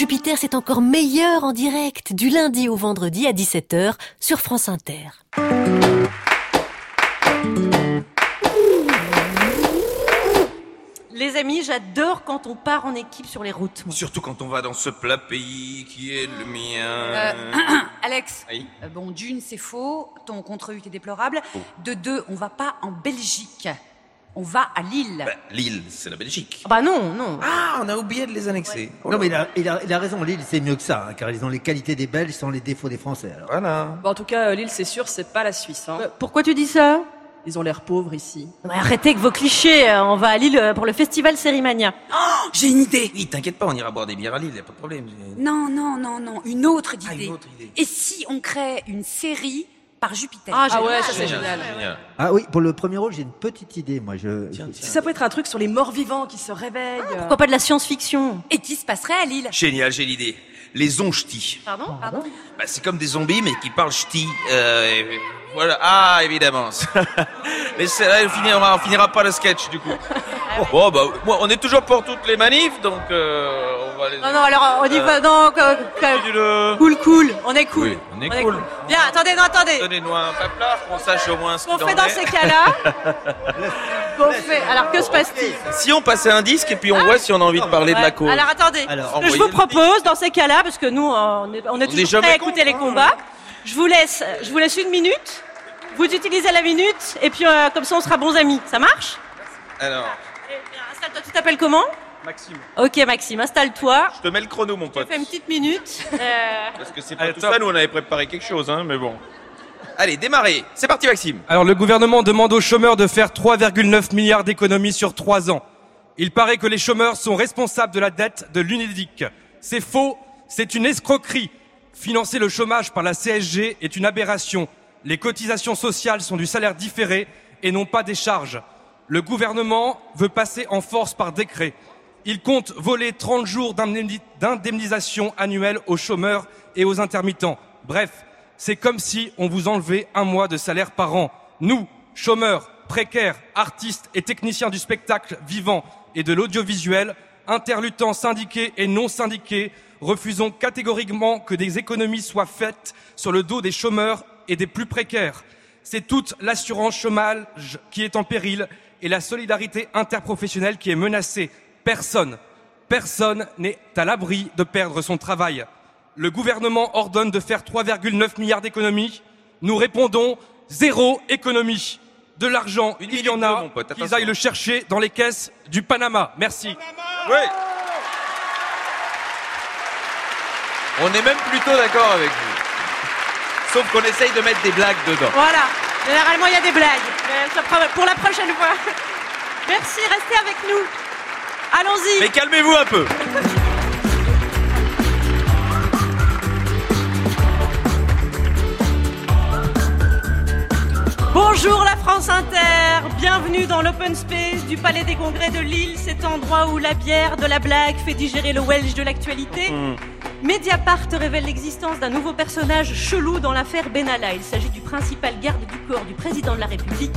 Jupiter, c'est encore meilleur en direct, du lundi au vendredi à 17h sur France Inter. Les amis, j'adore quand on part en équipe sur les routes. moi. Surtout quand on va dans ce plat pays qui est le mien. Euh, Alex, Oui. euh, bon, d'une, c'est faux, ton contre-ute est déplorable. De deux, on va pas en Belgique, on va à Lille. Bah, Lille, c'est la Belgique. Ah Bah non, non. Ah, on a oublié de les annexer. Non, mais il a, il a- il a raison, Lille, c'est mieux que ça, hein, car ils ont les qualités des Belges sans les défauts des Français. Alors. Voilà. Bon, en tout cas, euh, Lille, c'est sûr, c'est pas la Suisse. Hein. Euh, Pourquoi tu dis ça? Ils ont l'air pauvres ici. Arrêtez avec vos clichés, euh, on va à Lille euh, pour le festival Sérimania. J'ai une idée. Oui, t'inquiète pas, on ira boire des bières à Lille, y a pas de problème. Non, non, non, non, une autre Ah, idée. une autre idée. Et si on crée une série par Jupiter Ah, Ah ouais, ça c'est génial. génial. Ah oui, pour le premier rôle, j'ai une petite idée, moi. Je... Tiens, ça peut être un truc sur les morts vivants qui se réveillent. euh, Pourquoi pas de la science-fiction Et qui se passerait à Lille Génial, j'ai l'idée. Les onch'tis. Pardon Pardon Bah, c'est comme des zombies, mais qui parlent ch'ti. Euh, voilà. Ah, évidemment. mais là, on finira, on finira pas le sketch, du coup. Bon, bah, on est toujours pour toutes les manifs, donc, euh, on va les... Non, non, alors on y va donc. euh, euh, Dis-le. cool, cool, on est cool. Oui, on est cool. Bien, attendez, non, attendez. Donnez-nous un paplard, qu'on sache au moins ce qu'on fait dans est. ces cas-là. qu'on fait. Alors que se passe-t-il Si on passait un disque et puis on voit si on a envie de parler de la cause. Alors attendez, Alors, ce que je vous propose dans ces cas-là, parce que nous on est, on est toujours jamais prêts à con, écouter les hein. Je vous laisse, je vous laisse une minute. Vous utilisez la minute et puis euh, comme ça on sera bons amis. Ça marche? Alors, Eh bien, Installe-toi. Tu t'appelles comment? Maxime, Ok Maxime, installe-toi. je te mets le chrono, mon Je pote. fais une petite minute. Euh, Parce que c'est pas tout ça, nous on avait préparé quelque chose, hein, mais bon. Allez, démarrez. C'est parti, Maxime. Alors le gouvernement demande aux chômeurs de faire 3,9 milliards d'économies sur 3 ans. Il paraît que les chômeurs sont responsables de la dette de l'UNEDIC. C'est faux, c'est une escroquerie. Financer le chômage par la CSG est une aberration. Les cotisations sociales sont du salaire différé et non pas des charges. Le gouvernement veut passer en force par décret. Il compte voler 30 jours d'indemni- d'indemnisation annuelle aux chômeurs et aux intermittents. Bref, c'est comme si on vous enlevait un mois de salaire par an. Nous, chômeurs, précaires, artistes et techniciens du spectacle vivant et de l'audiovisuel, interluttants syndiqués et non syndiqués, refusons catégoriquement que des économies soient faites sur le dos des chômeurs et des plus précaires. C'est toute l'assurance chômage qui est en péril et la solidarité interprofessionnelle qui est menacée. Personne, personne n'est à l'abri de perdre son travail. Le gouvernement ordonne de faire 3,9 milliards d'économies. Nous répondons zéro économie. De l'argent, il y en a. Qu'ils aillent le chercher dans les caisses du Panama. Merci. Oui. On est même plutôt d'accord avec vous. Sauf qu'on essaye de mettre des blagues dedans. voilà. Généralement il y a des blagues. Mais ça fera pour la prochaine fois. Merci, restez avec nous. Allons-y. Mais calmez-vous un peu. Bonjour la France Inter, bienvenue dans l'open space du Palais des Congrès de Lille, cet endroit où la bière de la blague fait digérer le Welsh de l'actualité. Mediapart révèle l'existence d'un nouveau personnage chelou dans l'affaire Benalla. Il s'agit du principal garde du corps du président de la République,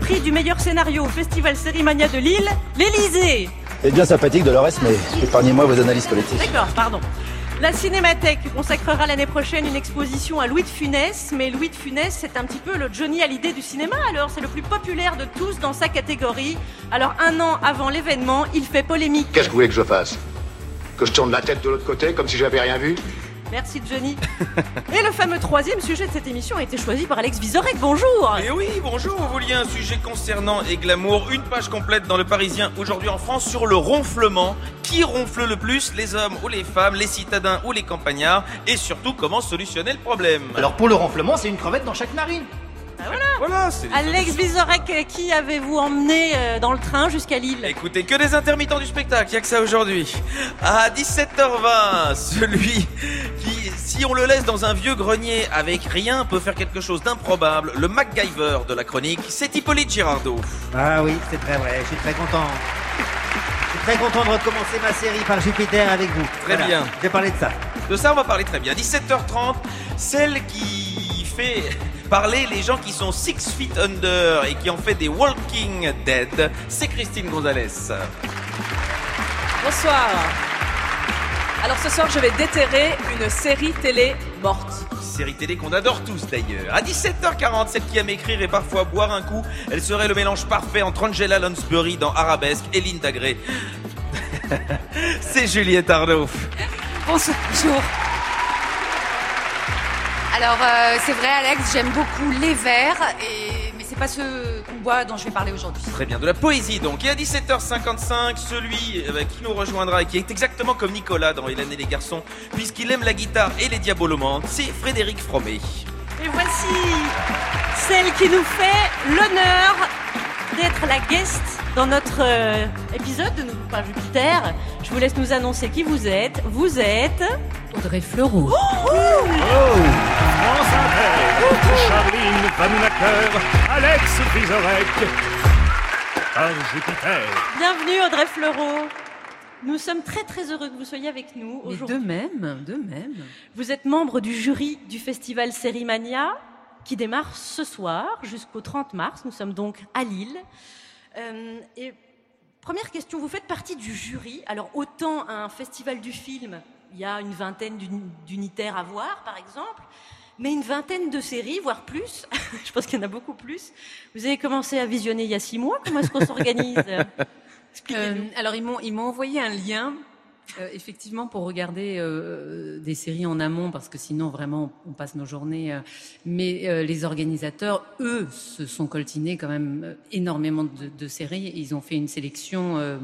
prix du meilleur scénario au Festival Sérimania de Lille, l'Élysée. C'est bien sympathique Dolores, mais épargnez-moi vos analyses politiques. D'accord, pardon. La Cinémathèque consacrera l'année prochaine une exposition à Louis de Funès, mais Louis de Funès, c'est un petit peu le Johnny Hallyday du cinéma, alors c'est le plus populaire de tous dans sa catégorie. Alors un an avant l'événement, il fait polémique. Qu'est-ce que vous voulez que je fasse? Que je tourne la tête de l'autre côté comme si j'avais rien vu Merci Johnny. Et le fameux troisième sujet de cette émission a été choisi par Alex Vizorek. Bonjour Et oui, bonjour, vous vouliez un sujet concernant et glamour, une page complète dans le Parisien aujourd'hui en France sur le ronflement. Qui ronfle le plus, les hommes ou les femmes, les citadins ou les campagnards, et surtout comment solutionner le problème? Alors pour le ronflement, c'est une crevette dans chaque narine. Voilà, c'est... Alex Vizorek, qui avez-vous emmené euh, dans le train jusqu'à Lille? Écoutez, que des intermittents du spectacle, y a que ça aujourd'hui. À 17h20, celui qui, si on le laisse dans un vieux grenier avec rien, peut faire quelque chose d'improbable, le MacGyver de la chronique, c'est Hippolyte Girardot. Ah oui, c'est très vrai, je suis très content. Je suis très content de recommencer ma série par Jupiter avec vous. Très bien. Je vais parler de ça. De ça, on va parler très bien. 17h30, celle qui fait parler les gens qui sont six feet under et qui ont fait des Walking Dead, c'est Christine Gonzalez. Bonsoir. Alors ce soir, je vais déterrer une série télé morte. Série télé qu'on adore tous d'ailleurs. À 17h40, celle qui aime écrire et parfois boire un coup, elle serait le mélange parfait entre Angela Lansbury dans Arabesque et Linda Gray. C'est Juliette Arnaud. Bonjour. Alors, euh, c'est vrai, Alex, j'aime beaucoup les verts, et... mais c'est pas ce qu'on boit dont je vais parler aujourd'hui. Très bien, de la poésie donc. Et à 17h55, celui euh, qui nous rejoindra et qui est exactement comme Nicolas dans Hélène et les garçons, puisqu'il aime la guitare et les diabolomantes, c'est Frédéric Fromet. Et voici celle qui nous fait l'honneur d'être la guest dans notre euh, épisode de Nous pas Jupiter. Je vous laisse nous annoncer qui vous êtes. Vous êtes Audrey Fleurot. France Inter, Charline Vanhoenacker, Alex Vizorek, par Jupiter. Bienvenue Audrey Fleurot. Nous sommes très très heureux que vous soyez avec nous aujourd'hui. de même, de même. Vous êtes membre du jury du festival Sérimania qui démarre ce soir jusqu'au 30 mars. Nous sommes donc à Lille. Euh, et première question, vous faites partie du jury. Alors autant un festival du film, il y a une vingtaine d'uni- d'unitaires à voir par exemple, mais une vingtaine de séries, voire plus. Je pense qu'il y en a beaucoup plus. Vous avez commencé à visionner il y a six mois. Comment est-ce qu'on s'organise? Euh, alors ils m'ont envoyé un lien. Euh, effectivement, pour regarder euh, des séries en amont, parce que sinon vraiment on passe nos journées. euh, mais les organisateurs, eux, se sont coltinés quand même énormément de séries. Ils ont fait une sélection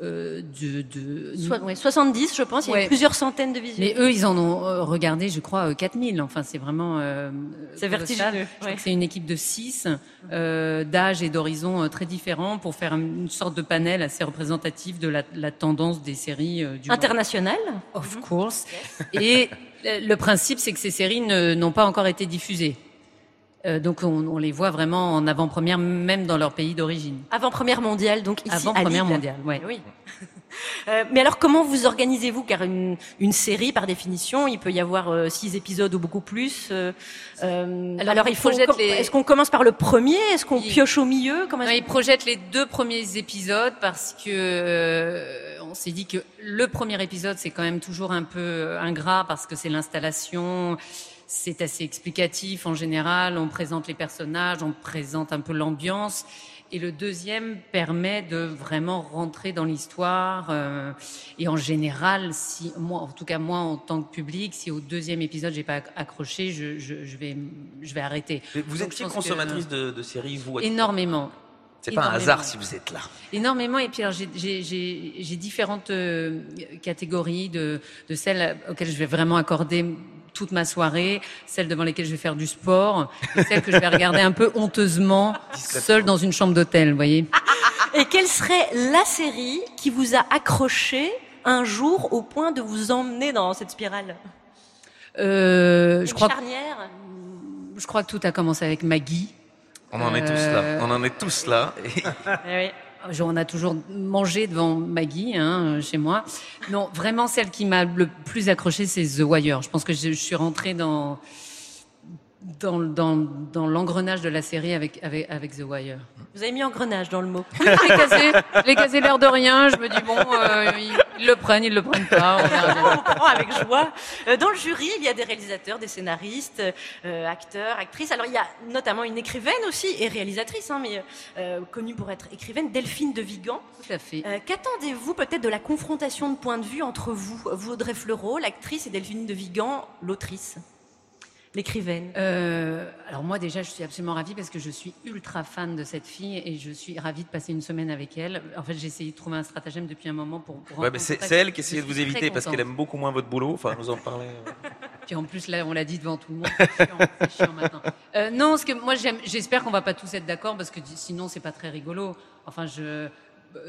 euh, euh, de, de ouais, 70, je pense. Il y a plusieurs centaines de visionnaires. Mais eux, ils en ont euh, regardé, je crois, euh, 4000. Enfin, c'est vraiment. euh, C'est colossal. vertigineux, ouais. c'est une équipe de six, euh, d'âge et d'horizons euh, très différents, pour faire une sorte de panel assez représentatif de la, la tendance des séries euh, du International Of course. Et le principe, c'est que ces séries n'ont pas encore été diffusées. Euh, donc, on, on les voit vraiment en avant-première, même dans leur pays d'origine. Avant-première mondiale, donc ici Avant à première Lille. mondiale, ouais. Oui. Euh, mais alors, comment vous organisez-vous? Car une, une série, par définition, il peut y avoir euh, six épisodes ou beaucoup plus. euh, euh, Alors, alors, il faut. les- Est-ce qu'on commence par le premier? Est-ce qu'on Il- pioche au milieu? Comment Non, ils projettent les deux premiers épisodes parce que euh, on s'est dit que le premier épisode c'est quand même toujours un peu ingrat parce que c'est l'installation, c'est assez explicatif en général, on présente les personnages, on présente un peu l'ambiance. Et le deuxième permet de vraiment rentrer dans l'histoire. euh, et en général, si moi, en tout cas moi, en tant que public, si au deuxième épisode j'ai pas acc- accroché, je, je, je vais, je vais arrêter. Vous êtes que- consommatrice de, de séries, vous Énormément. C'est pas un hasard si vous êtes là. Énormément. Et puis, j'ai- différentes euh, catégories de, de celles auxquelles je vais vraiment accorder toute ma soirée, celles devant lesquelles je vais faire du sport, et celles que je vais regarder un peu honteusement, seule dans une chambre d'hôtel, vous voyez. Et quelle serait la série qui vous a accroché un jour au point de vous emmener dans cette spirale? Euh, Une je, crois, que- je crois que tout a commencé avec Maggie. On en est tous Euh, là. On en est tous là. Eh Je- On a toujours mangé devant Maggie hein, chez moi. Non, vraiment celle qui m'a le plus accroché, c'est The Wire. Je pense que je, je suis rentrée dans dans, dans, dans l'engrenage de la série avec, avec, avec The Wire. Vous avez mis engrenage dans le mot. Je l'ai casé, je l'ai casé l'air de rien. Je me dis bon, euh, ils, le prennent, ils le prennent pas. On on prend avec joie. Euh, Dans le jury, il y a des réalisateurs, des scénaristes, euh, acteurs, actrices. Alors il y a notamment une écrivaine aussi et réalisatrice, hein, mais euh, connue pour être écrivaine, Delphine de Vigan. Tout à fait. Qu'attendez-vous peut-être de la confrontation de points de vue entre vous, vous Audrey Fleurot, l'actrice, et Delphine de Vigan, l'autrice, l'écrivaine Euh, alors moi déjà, je suis absolument ravie parce que je suis ultra fan de cette fille et je suis ravie de passer une semaine avec elle. En fait, j'ai essayé de trouver un stratagème depuis un moment pour. pour Ouais, mais c'est elle qui essayait de vous éviter parce qu'elle aime beaucoup moins votre boulot. Enfin, nous en parlait. Puis en plus, là, on l'a dit devant tout le monde. C'est chiant, maintenant. Euh, non, parce que moi, j'aime- j'espère qu'on va pas tous être d'accord parce que sinon, c'est pas très rigolo. Enfin, je,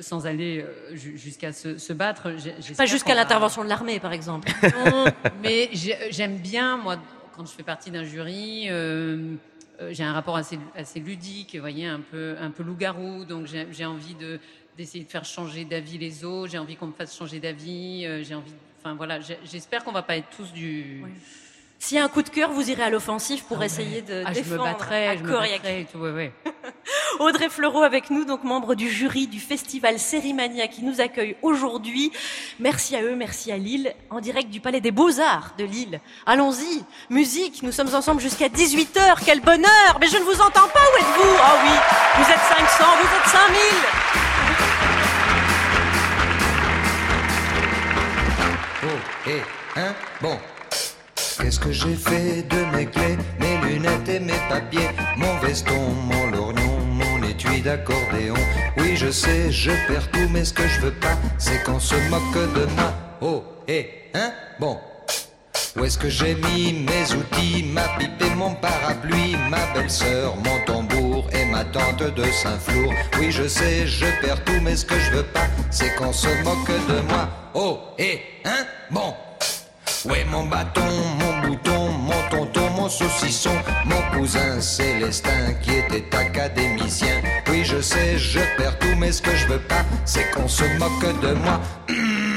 sans aller euh, ju- jusqu'à se, se battre. Pas jusqu'à va- l'intervention de l'armée, par exemple. Non, mais j'ai- j'aime bien, moi, quand je fais partie d'un jury, euh, euh, j'ai un rapport assez, assez ludique, voyez, un peu, un peu loup-garou, donc j'ai envie de d'essayer de faire changer d'avis les autres, j'ai envie qu'on me fasse changer d'avis, euh, j'ai envie, j'espère qu'on va pas être tous du. S'il y a un coup de cœur, vous irez à l'offensive pour essayer de Ah, je me défendre à je me et tout, ouais, ouais. Audrey Fleurot avec nous, donc membre du jury du festival Sérimania qui nous accueille aujourd'hui. Merci à eux, merci à Lille, en direct du Palais des Beaux-Arts de Lille. Allons-y, musique, nous sommes ensemble jusqu'à 18h, quel bonheur Mais je ne vous entends pas, où êtes-vous? Ah oui, vous êtes 500, vous êtes 5000 Oh, et hein, bon. Qu'est-ce que j'ai fait de mes clés, mes lunettes et mes papiers, mon veston, mon lorgnon, mon étui d'accordéon Oui, je sais, je perds tout, mais ce que je veux pas, c'est qu'on se moque de moi. Oh, et hein, bon. Où est-ce que j'ai mis mes outils, ma pipe et mon parapluie, ma belle-sœur, mon tambour et ma tante de Saint-Flour Oui, je sais, je perds tout, mais ce que je veux pas, c'est qu'on se moque de moi. Oh, et hein, bon. Ouais, mon bâton, mon bouton, mon tonton, mon saucisson, mon cousin Célestin qui était académicien. Oui, je sais, je perds tout, mais ce que je veux pas, c'est qu'on se moque de moi.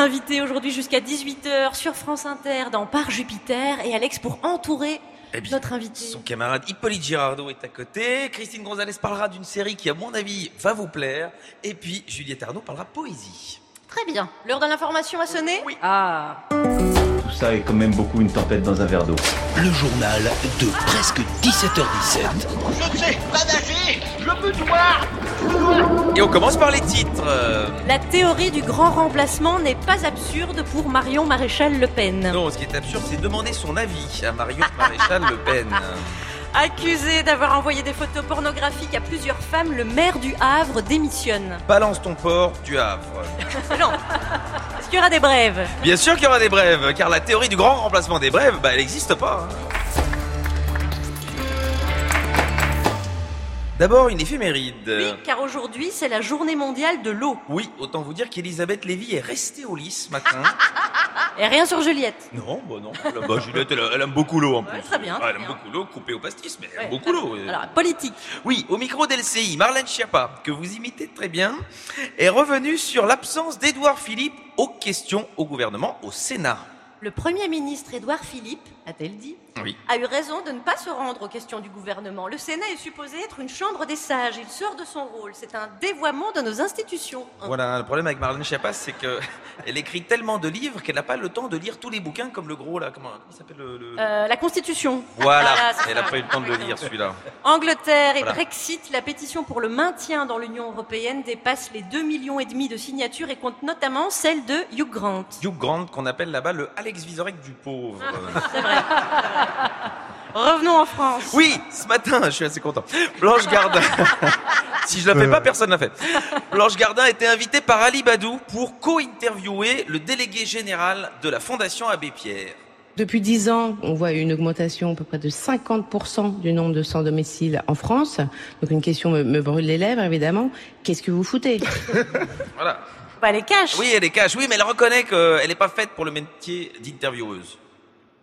Invitée aujourd'hui jusqu'à 18h sur France Inter dans Par Jupiter et Alex pour entourer Eh bien, notre invité. Son camarade Hippolyte Girardot est à côté. Christine Gonzalez parlera d'une série qui, à mon avis, va vous plaire. Et puis, Juliette Arnaud parlera poésie. Très bien. L'heure de l'information a sonné Oui. Ah. Tout ça est quand même beaucoup une tempête dans un verre d'eau. Le journal de presque 17h17. Je sais pas nager, je me dois. Et on commence par les titres. La théorie du grand remplacement n'est pas absurde pour Marion Maréchal Le Pen. Non, ce qui est absurde, c'est demander son avis à Marion Maréchal Le Pen. Accusé d'avoir envoyé des photos pornographiques à plusieurs femmes, le maire du Havre démissionne. Balance ton port du Havre. non. Est-ce qu'il y aura des brèves? Bien sûr qu'il y aura des brèves, car la théorie du grand remplacement des brèves, bah, elle n'existe pas. hein. D'abord, une éphéméride. Oui, car aujourd'hui, c'est la journée mondiale de l'eau. Oui, autant vous dire qu'Elisabeth Lévy est restée au lit ce matin. Et rien sur Juliette. non, bah non. Bah, Juliette, elle, elle aime beaucoup l'eau en plus. Ouais, très bien, Ah, très elle aime bien. beaucoup l'eau, coupée au pastis, mais elle Ouais, aime beaucoup l'eau. Alors, politique. Oui, au micro d'LCI, Marlène Schiappa, que vous imitez très bien, est revenue sur l'absence d'Édouard Philippe aux questions au gouvernement au Sénat. Le Premier ministre Édouard Philippe, a-t-elle dit, Oui. a eu raison de ne pas se rendre aux questions du gouvernement. Le Sénat est supposé être une chambre des sages. Il sort de son rôle. C'est un dévoiement de nos institutions. Voilà, le problème avec Marlène Schiappa, c'est que elle écrit tellement de livres qu'elle n'a pas le temps de lire tous les bouquins comme le gros là. Comment, comment il s'appelle le, le- Euh, la Constitution. Voilà, c'est elle n'a pas eu le temps de le lire celui-là. Angleterre et Voilà. Brexit, la pétition pour le maintien dans l'Union européenne dépasse les 2 millions et demi de signatures et compte notamment celle de Hugh Grant. Hugh Grant, qu'on appelle là-bas le Alex Vizorek du pauvre. C'est vrai. Revenons en France. Oui, ce matin, je suis assez content. Blanche Gardin. si je la fais pas, personne ne la fait. Blanche Gardin était invitée par Ali Badou pour co-interviewer le délégué général de la Fondation Abbé Pierre. Depuis 10 ans, on voit une augmentation à peu près de 50% du nombre de sans-domicile en France. Donc une question me, me brûle les lèvres, évidemment. Qu'est-ce que vous foutez? Voilà. Bah, elle est cash. Oui, elle est cash. Oui, mais elle reconnaît qu'elle n'est pas faite pour le métier d'intervieweuse.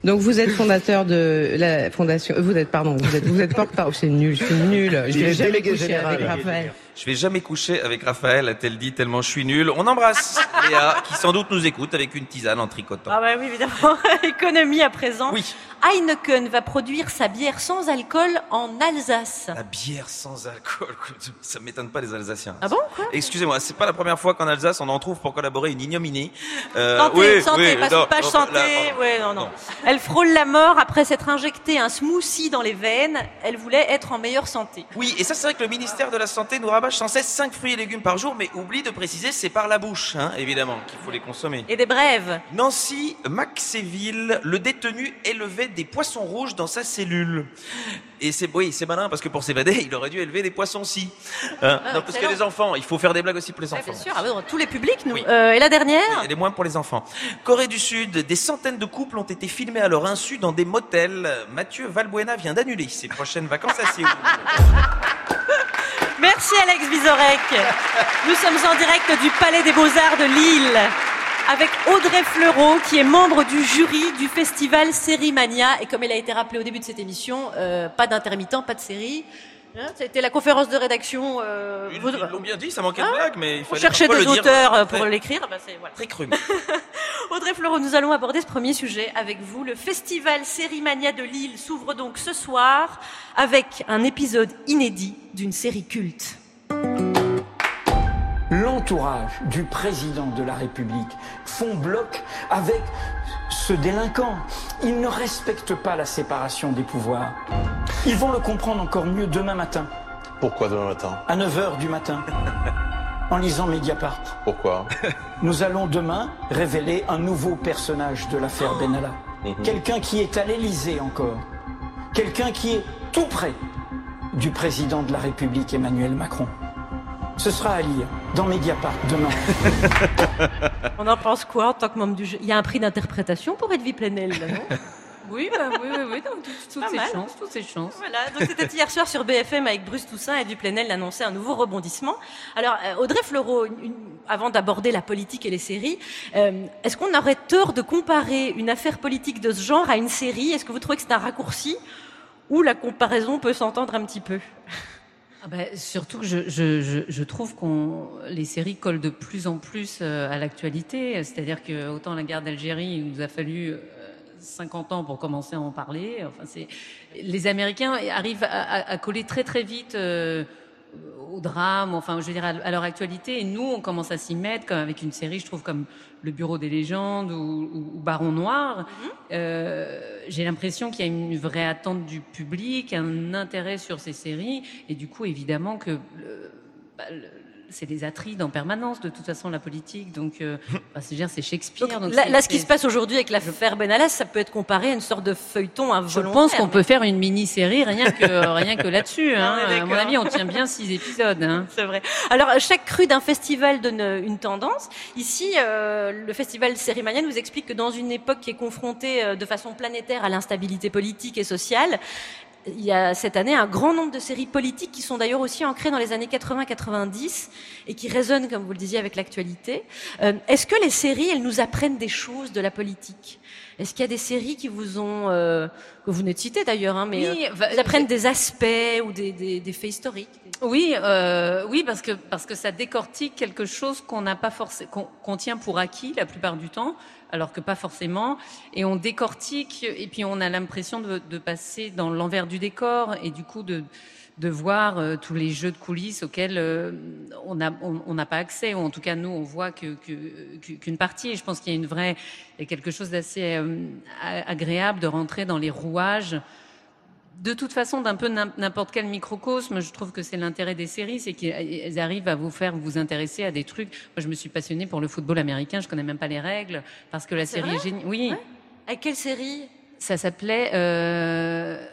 Donc vous êtes fondateur de la fondation. euh, Vous êtes pardon. Vous êtes vous êtes porte-parole. C'est nul, c'est nul. Je vais jamais coucher avec Raphaël. Je vais jamais coucher avec Raphaël, a-t-elle dit, tellement je suis nul. On embrasse Léa, qui sans doute nous écoute avec une tisane en tricotant. Ah bah oui, évidemment. Économie à présent. Oui. Heineken va produire sa bière sans alcool en Alsace. La bière sans alcool, ça m'étonne pas les Alsaciens. Ah bon quoi? Excusez-moi, c'est pas la première fois qu'en Alsace on en trouve pour collaborer une ignominie. Euh, Santé, oui, santé, oui, pas non, page non, santé. ouais, non, non. Elle frôle la mort après s'être injecté un smoothie dans les veines. Elle voulait être en meilleure santé. Oui, et ça c'est vrai que le ministère de la Santé nous rabâche sans cesse 5 fruits et légumes par jour, mais oublie de préciser c'est par la bouche, hein, évidemment, qu'il faut les consommer. Et des brèves. Nancy Maxéville, le détenu élevait des poissons rouges dans sa cellule. Et c'est oui, c'est malin parce que pour s'évader, il aurait dû élever des poissons-ci. Hein Ah, non, parce que les enfants, il faut faire des blagues aussi pour les enfants. bien sûr, ah, dans tous les publics, nous. Oui. Euh, et la dernière Et des moins pour les enfants. Corée du Sud, des centaines de couples ont été filmés à leur insu dans des motels. Mathieu Valbuena vient d'annuler ses prochaines vacances à Séoul. Merci Alex Vizorek. Nous sommes en direct du Palais des Beaux-Arts de Lille avec Audrey Fleurot qui est membre du jury du festival Sérimania et comme elle a été rappelé au début de cette émission, euh, pas d'intermittent, pas de série. Hein, C'était la conférence de rédaction. euh, Ils vous- l'ont bien dit, ça manquait de blague, mais il on fallait cherchait parfois des le dire. auteurs euh, pour l'écrire. c'est- voilà. Très cru. Audrey Fleurot, nous allons aborder ce premier sujet avec vous. Le festival Sérimania de Lille s'ouvre donc ce soir avec un épisode inédit d'une série culte. l'entourage du président de la République font bloc avec ce délinquant. Ils ne respectent pas la séparation des pouvoirs. Ils vont le comprendre encore mieux demain matin, Pourquoi demain matin à 9h du matin, en lisant Mediapart. Pourquoi Nous allons demain révéler un nouveau personnage de l'affaire Benalla. Mhm. Quelqu'un qui est à l'Élysée encore. Quelqu'un qui est tout près du président de la République Emmanuel Macron. Ce sera à lire dans Mediapart demain. On en pense quoi en tant que membre du jeu? Il y a un prix d'interprétation pour Edwy Plenel, là, non? Oui, bah, oui, oui, oui, donc, toutes, ces mal. chances, toutes ces chances. Voilà, donc c'était hier soir sur BFM avec Bruce Toussaint et Duplenel annonçait un nouveau rebondissement. Alors euh, Audrey Fleurot, une- avant d'aborder la politique et les séries, euh, est-ce qu'on aurait tort de comparer une affaire politique de ce genre à une série? Est-ce que vous trouvez que c'est un raccourci ou la comparaison peut s'entendre un petit peu? Ah bah, surtout que je, je, je, je trouve qu'on les séries collent de plus en plus euh, à l'actualité. C'est-à-dire que autant la guerre d'Algérie, il nous a fallu 50 ans pour commencer à en parler. Enfin, c'est les Américains arrivent à, coller très très vite. euh, au drame, enfin, je veux dire, à, leur actualité. Et nous, on commence à s'y mettre, comme avec une série, je trouve, comme Le Bureau des légendes ou, Baron Noir. Euh, J'ai l'impression qu'il y a une vraie attente du public, un intérêt sur ces séries. Et du coup, évidemment que le- bah, le- c'est des atrides en permanence, de toute façon, la politique. Donc, euh, bah, c'est Shakespeare. Donc, donc là, là, ce qui se passe aujourd'hui avec l'affaire Benalla, ça peut être comparé à une sorte de feuilleton Je involontaire. pense qu'on mais- peut faire une mini-série rien que, rien que là-dessus. Hein. À mon avis, on tient bien six épisodes. Hein. C'est vrai. Alors, chaque crue d'un festival donne euh, une tendance. Ici, euh, le festival Sérimania nous explique que dans une époque qui est confrontée euh, de façon planétaire à l'instabilité politique et sociale, il y a cette année un grand nombre de séries politiques qui sont d'ailleurs aussi ancrées dans les années 80-90 et qui résonnent, comme vous le disiez, avec l'actualité. Euh, Est-ce que les séries, elles nous apprennent des choses de la politique? Est-ce qu'il y a des séries qui vous ont, euh, que vous venez de citer d'ailleurs, hein, mais Oui, euh, vous apprennent des aspects ou des, des, des faits historiques? Oui, euh, oui, parce que parce que ça décortique quelque chose qu'on n'a pas forcément, qu'on qu'on tient pour acquis la plupart du temps, alors que pas forcément. Et on décortique et puis on a l'impression de, passer dans l'envers du décor et du coup de de voir euh, tous les jeux de coulisses auxquels euh, on n'a pas accès ou en tout cas nous on voit qu'une partie. Et je pense qu'il y a une vraie, quelque chose d'assez euh, agréable de rentrer dans les rouages de toute façon, d'un peu n'im- n'importe quel microcosme, je trouve que c'est l'intérêt des séries, c'est qu'elles arrivent à vous faire vous intéresser à des trucs. Moi, je me suis passionnée pour le football américain, je connais même pas les règles, parce que la C'est série est géniale. Oui. Avec quelle série? Ça s'appelait euh,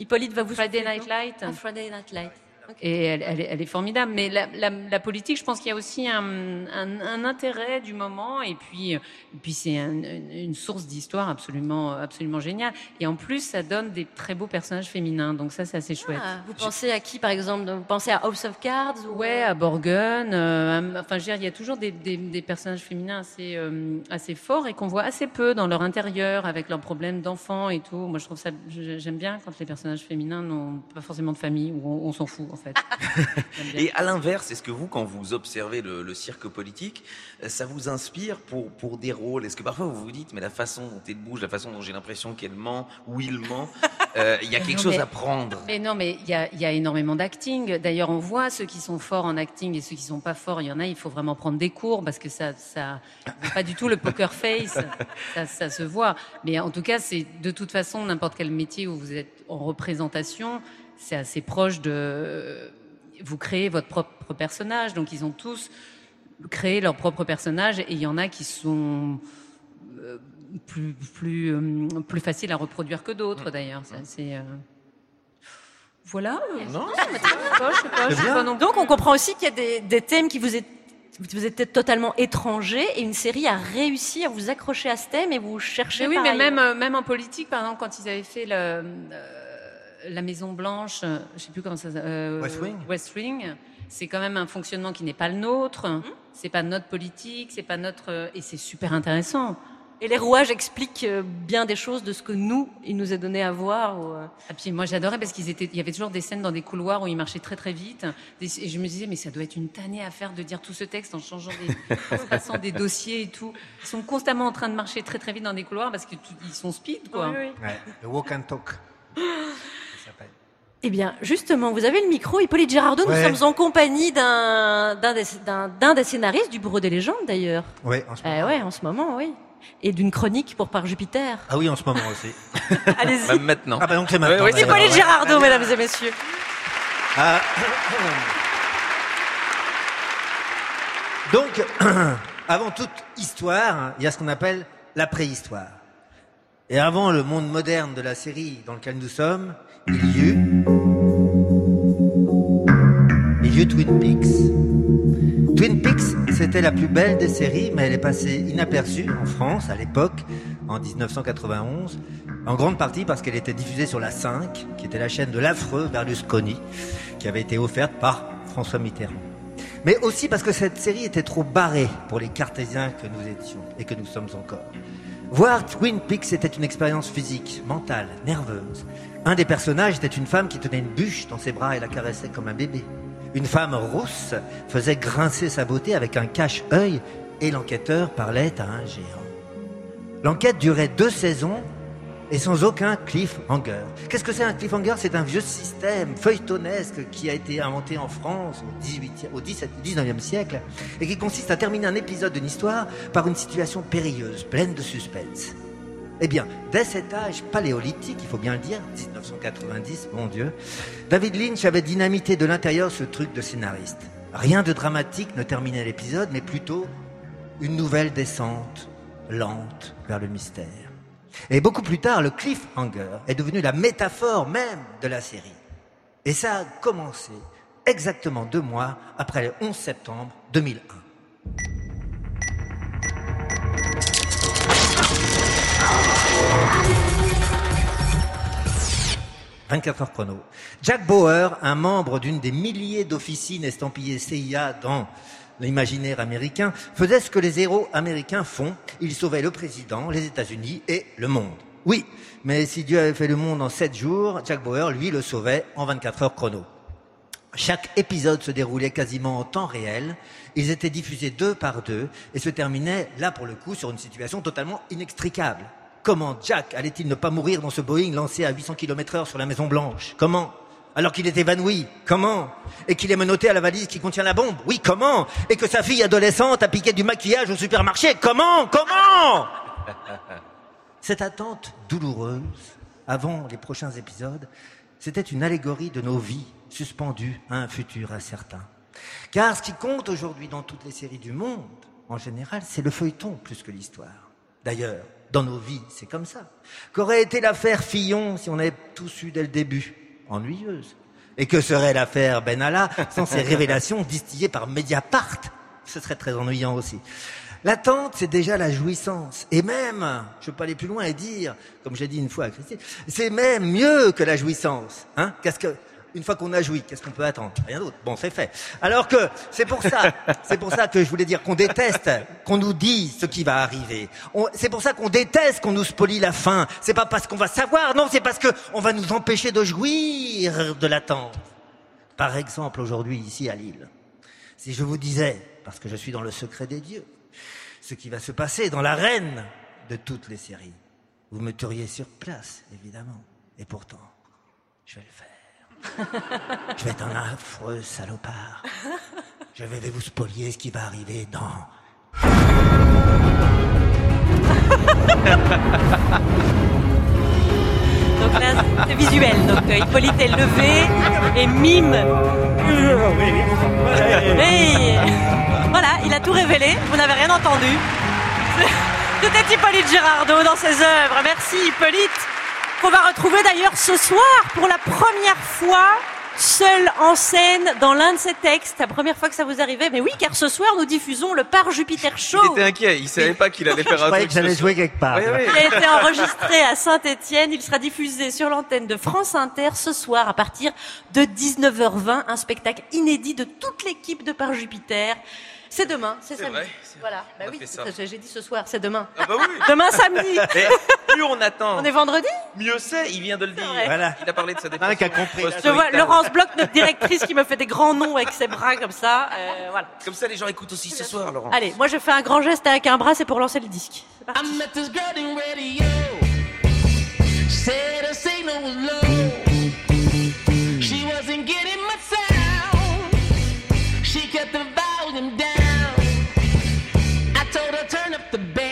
Hippolyte va vous Friday Night Light. Ah, Friday Night Light. Et elle, elle est, elle est formidable. Mais la, la- la politique, je pense qu'il y a aussi un, un- un intérêt du moment. Et puis, et puis c'est un- une, source d'histoire absolument, absolument géniale. Et en plus, ça donne des très beaux personnages féminins. Donc ça, c'est assez chouette. Ah, vous pensez à qui, par exemple? Vous pensez à House of Cards ou... Ouais, à Borgen. euh, enfin, je veux dire, il y a toujours des, des- des personnages féminins assez, euh, assez forts et qu'on voit assez peu dans leur intérieur, avec leurs problèmes d'enfants et tout. Moi, je trouve ça, j'aime bien quand les personnages féminins n'ont pas forcément de famille ou on, on s'en fout. En fait. Et à l'inverse, est-ce que vous, quand vous observez le, le cirque politique, euh, ça vous inspire pour, pour des rôles? Est-ce que parfois vous vous dites, mais la façon dont elle bouge, la façon dont j'ai l'impression qu'elle ment ou il ment, euh, il y a quelque Non, chose mais- à prendre? Mais non, mais il y a, y a énormément d'acting. D'ailleurs, on voit ceux qui sont forts en acting et ceux qui sont pas forts. Il y en a, il faut vraiment prendre des cours parce que ça, ça, pas du tout le poker face. Ça, ça se voit. Mais en tout cas, c'est de toute façon n'importe quel métier où vous êtes en représentation, c'est assez proche de. Vous créez votre propre personnage. Donc, ils ont tous créé leur propre personnage et il y en a qui sont euh, plus plus euh, plus faciles à reproduire que d'autres d'ailleurs. Ça, C'est euh, voilà. Non. pas, Donc on comprend aussi qu'il y a des, des thèmes qui vous, est, vous étaient totalement étrangers et une série a réussi à vous accrocher à ce thème et vous cherchez Mais oui, mais même, euh, même en politique, par exemple, quand ils avaient fait le, euh, la Maison Blanche, euh, je sais plus comment ça s'appelle. euh, West Wing West Wing, c'est quand même un fonctionnement qui n'est pas le nôtre. Hum. C'est pas notre politique, c'est pas notre euh, et c'est super intéressant. Et les rouages expliquent bien des choses de ce que nous, il nous est donné à voir. Ou, Et puis moi j'adorais parce qu'ils étaient, il y avait toujours des scènes dans des couloirs où ils marchaient très très vite. Et je me disais mais ça doit être une tannée à faire de dire tout ce texte en changeant des, en se passant des dossiers et tout. Ils sont constamment en train de marcher très très vite dans des couloirs parce que tout- ils sont speed quoi. Oui, oui. Ouais, le walk and talk. S'appelle. Eh bien, justement, vous avez le micro, Hippolyte Girardot. Ouais. Nous sommes en compagnie d'un des, scénaristes du Bureau des légendes, d'ailleurs. Ouais, en ce Eh ouais, en ce moment, oui. Et d'une chronique pour Par Jupiter. Ah oui, en ce moment aussi. Allez-y. Même maintenant. Ah bah donc c'est maintenant. D'accord, Hippolyte ouais. Girardot, mesdames et messieurs. Ah. Donc, avant toute histoire, il y a ce qu'on appelle la préhistoire. Et avant le monde moderne de la série dans lequel nous sommes, eut, il y eut Twin Peaks. Twin Peaks, c'était la plus belle des séries, mais elle est passée inaperçue en France à l'époque, en 1991, en grande partie parce qu'elle était diffusée sur la 5, qui était la chaîne de l'affreux Berlusconi, qui avait été offerte par François Mitterrand. Mais aussi parce que cette série était trop barrée pour les cartésiens que nous étions et que nous sommes encore. Voir Twin Peaks était une expérience physique, mentale, nerveuse. Un des personnages était une femme qui tenait une bûche dans ses bras et la caressait comme un bébé. Une femme rousse faisait grincer sa beauté avec un cache-œil et l'enquêteur parlait à un géant. L'enquête durait deux saisons et sans aucun cliffhanger. Qu'est-ce que c'est un cliffhanger? C'est un vieux système feuilletonesque qui a été inventé en France au, 18e, au 17, 19e siècle et qui consiste à terminer un épisode d'une histoire par une situation périlleuse, pleine de suspense. Eh bien, dès cet âge paléolithique, il faut bien le dire, 1990, mon Dieu, David Lynch avait dynamité de l'intérieur ce truc de scénariste. Rien de dramatique ne terminait l'épisode, mais plutôt une nouvelle descente lente vers le mystère. Et beaucoup plus tard, le cliffhanger est devenu la métaphore même de la série. Et ça a commencé exactement deux mois après le 11 septembre 2001. 24 heures chrono. Jack Bauer, un membre d'une des milliers d'officines estampillées CIA dans l'imaginaire américain, faisait ce que les héros américains font. Il sauvait le président, les États-Unis et le monde. Oui, mais si Dieu avait fait le monde en 7 jours, Jack Bauer, lui, le sauvait en 24 heures chrono. Chaque épisode se déroulait quasiment en temps réel. Ils étaient diffusés deux par deux et se terminaient, là pour le coup, sur une situation totalement inextricable. Comment Jack allait-il ne pas mourir dans ce Boeing lancé à 800 km heure sur la Maison Blanche Comment Alors qu'il est évanoui. Comment? Et qu'il est menotté à la valise qui contient la bombe. Oui, comment? Et que sa fille adolescente a piqué du maquillage au supermarché. Comment? Comment? Cette attente douloureuse, avant les prochains épisodes, c'était une allégorie de nos vies suspendues à un futur incertain. Car ce qui compte aujourd'hui dans toutes les séries du monde, en général, c'est le feuilleton plus que l'histoire. D'ailleurs, dans nos vies, c'est comme ça. Qu'aurait été l'affaire Fillon si on avait tout su dès le début? Ennuyeuse. Et que serait l'affaire Benalla sans ces révélations distillées par Mediapart? Ce serait très ennuyant aussi. L'attente, c'est déjà la jouissance. Et même, je peux aller plus loin et dire, comme j'ai dit une fois à Christine, c'est même mieux que la jouissance. Hein? Qu'est-ce que, une fois qu'on a joui, qu'est-ce qu'on peut attendre? Rien d'autre. Bon, c'est fait. Alors que c'est pour ça, c'est pour ça que je voulais dire qu'on déteste qu'on nous dise ce qui va arriver. C'est pour ça qu'on déteste qu'on nous spolie la fin. C'est pas parce qu'on va savoir, non, c'est parce que on va nous empêcher de jouir de l'attente. Par exemple, aujourd'hui, ici à Lille, si je vous disais, parce que je suis dans le secret des dieux, ce qui va se passer dans l'arène de toutes les séries, vous me tueriez sur place, évidemment. Et pourtant, je vais le faire. Je vais être un affreux salopard. Je vais vous spolier ce qui va arriver dans Donc là, c'est visuel. Donc euh, Hippolyte est levé et mime. Et voilà, il a tout révélé. Vous n'avez rien entendu. C'était Hippolyte Girardot dans ses œuvres. Merci Hippolyte. Qu'on va retrouver d'ailleurs ce soir pour la première fois seul en scène dans l'un de ses textes. La première fois que ça vous arrivait. Mais oui, car ce soir nous diffusons le Par Jupiter Show. Il était inquiet, il savait pas qu'il allait faire Je un truc. que j'allais jouer quelque part. Oui, oui. Il a été enregistré à Saint-Étienne. Il sera diffusé sur l'antenne de France Inter ce soir à partir de 19h20. Un spectacle inédit de toute l'équipe de Par Jupiter. C'est demain, c'est samedi. vrai, Voilà, bah oui, j'ai dit ce soir, c'est demain. Ah bah oui. Demain samedi. Mais plus on attend, On est vendredi mieux c'est, il vient de le dire. Voilà. Il a parlé de sa dépression. Un qui a compris. Je vois Laurence Bloch, notre directrice, qui me fait des grands noms avec ses bras comme ça. Euh, voilà. Comme ça, les gens écoutent aussi ce soir, Laurent. Allez, moi je fais un grand geste avec un bras, c'est pour lancer le disque. C'est parti. I met this girl in radio. Said her signal was low. She wasn't getting my sound. She kept the volume down. The bass,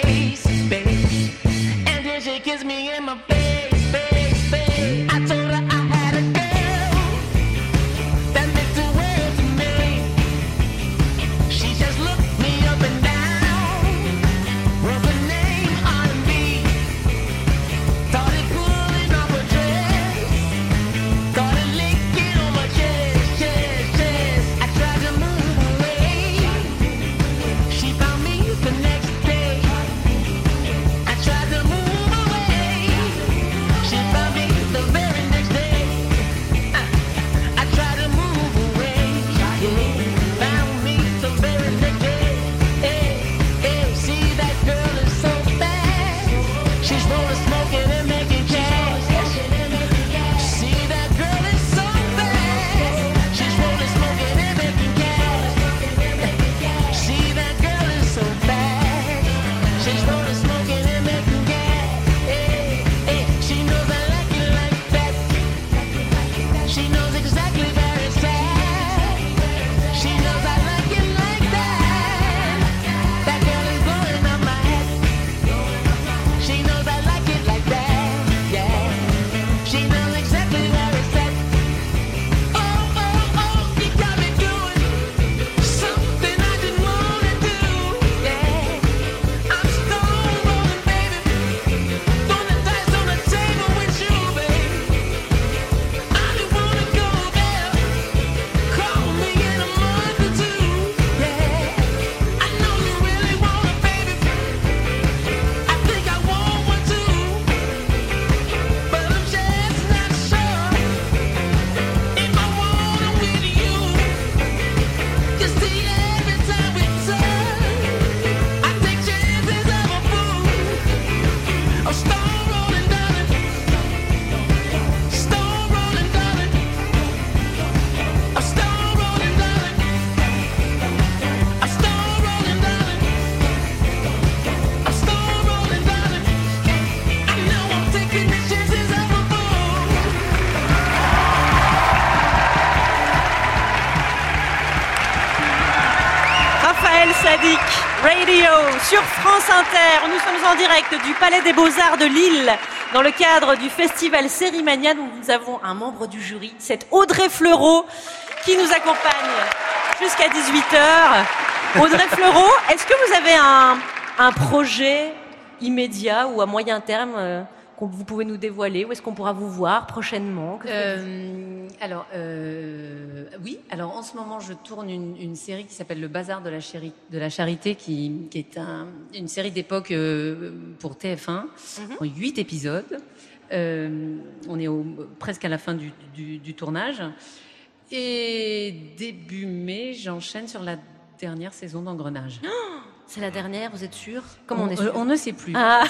en direct du Palais des Beaux-Arts de Lille dans le cadre du festival Sérimania où nous avons un membre du jury, c'est Audrey Fleureau qui nous accompagne jusqu'à 18h. Audrey Fleureau, est-ce que vous avez un, un projet immédiat ou à moyen terme euh, vous pouvez nous dévoiler Où est-ce qu'on pourra vous voir prochainement Euh, alors, euh, oui. Alors, en ce moment, je tourne une, une série qui s'appelle Le Bazar de la, Chéri- de la Charité, qui, qui est un- une série d'époque euh, pour TF1, en huit épisodes. On est au- presque à la fin du, du- du tournage. Et début mai, j'enchaîne sur la dernière saison d'Engrenage. C'est la dernière, vous êtes sûr Comment on, est euh, sûr on ne sait plus. Ah.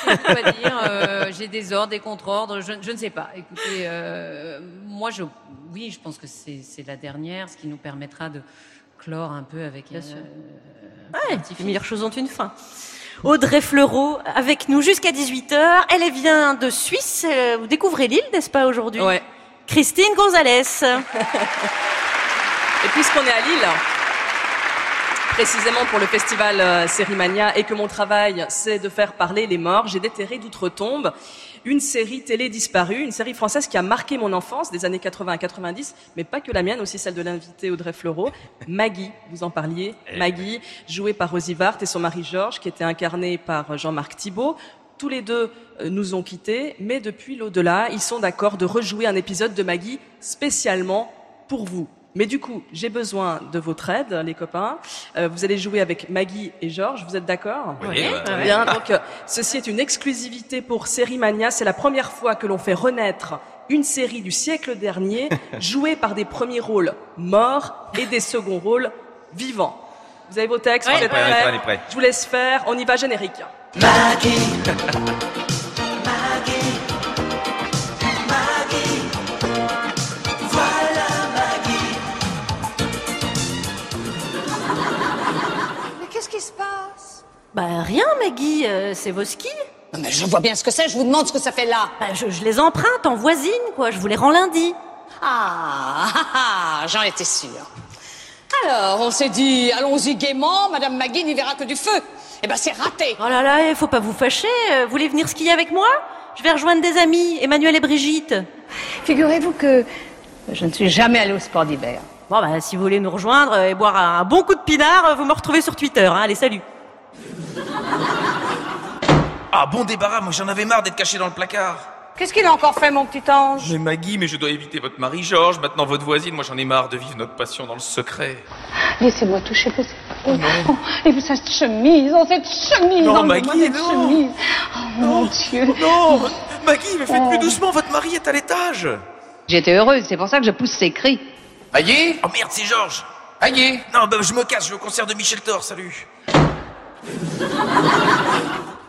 Euh, J'ai des ordres, des contre-ordres. Je, je ne sais pas. Écoutez, euh, moi, je, oui, je pense que c'est la dernière, ce qui nous permettra de clore un peu avec. Bien sûr. euh, Ouais, les meilleures choses ont une fin. Audrey Fleurot avec nous jusqu'à 18h. Elle vient de Suisse. Vous découvrez l'île, n'est-ce pas, aujourd'hui? Ouais. Christine Gonzalez. Et puisqu'on est à Lille, précisément pour le festival euh, Sérimania, et que mon travail, c'est de faire parler les morts, j'ai déterré d'outre-tombe une série télé disparue, une série française qui a marqué mon enfance des années 80 à 90, mais pas que la mienne, aussi celle de l'invité Audrey Fleurot. Maggie, vous en parliez. Maggie, jouée par Rosie Vart et son mari Georges, qui était incarné par Jean-Marc Thibault. Tous les deux euh, nous ont quittés, mais depuis l'au-delà, ils sont d'accord de rejouer un épisode de Maggie spécialement pour vous. Mais du coup, j'ai besoin de votre aide, les copains. Euh, vous allez jouer avec Maggie et Georges. Vous êtes d'accord Oui, Oui. ouais. Bien. Donc, euh, ceci est une exclusivité pour Sérimania. C'est la première fois que l'on fait renaître une série du siècle dernier, jouée par des premiers rôles morts et des seconds rôles vivants. Vous avez vos textes Ouais. Vous êtes On est prêt, prêts on est prêt. Je vous laisse faire. On y va, générique. Mais Bah rien, Maggie, euh, c'est vos skis. Non, mais je vois bien ce que c'est, je vous demande ce que ça fait là. Bah, je, je les emprunte en voisine, quoi. Je vous les rends lundi. Ah, ah, ah, j'en étais sûre. Alors, on s'est dit, allons-y gaiement, Madame Magui n'y verra que du feu. Eh ben, c'est raté. Oh là là, il faut pas vous fâcher. Euh, Vous voulez venir skier avec moi? Je vais rejoindre des amis, Emmanuel et Brigitte. Figurez-vous que je ne suis jamais allée au sport d'hiver. Bon, bah, si vous voulez nous rejoindre et boire un bon coup de pinard, vous me retrouvez sur Twitter. Hein. Allez, salut. Ah, bon débarras, moi j'en avais marre d'être caché dans le placard. Qu'est-ce qu'il a encore fait, mon petit ange Mais Maggie, mais je dois éviter votre mari Georges, maintenant votre voisine, moi j'en ai marre de vivre notre passion dans le secret. Laissez-moi toucher vos épaules. Oh, et vous, cette chemise, oh, cette chemise. Non, enlevez-moi Maggie, cette non. chemise. Oh, mon Dieu. Non Maggie, mais faites plus doucement, votre mari est à l'étage J'étais heureuse, c'est pour ça que je pousse ces cris. Maggie Oh merde, c'est Georges Maggie Non, bah je me casse, je vais au concert de Michel Thor, salut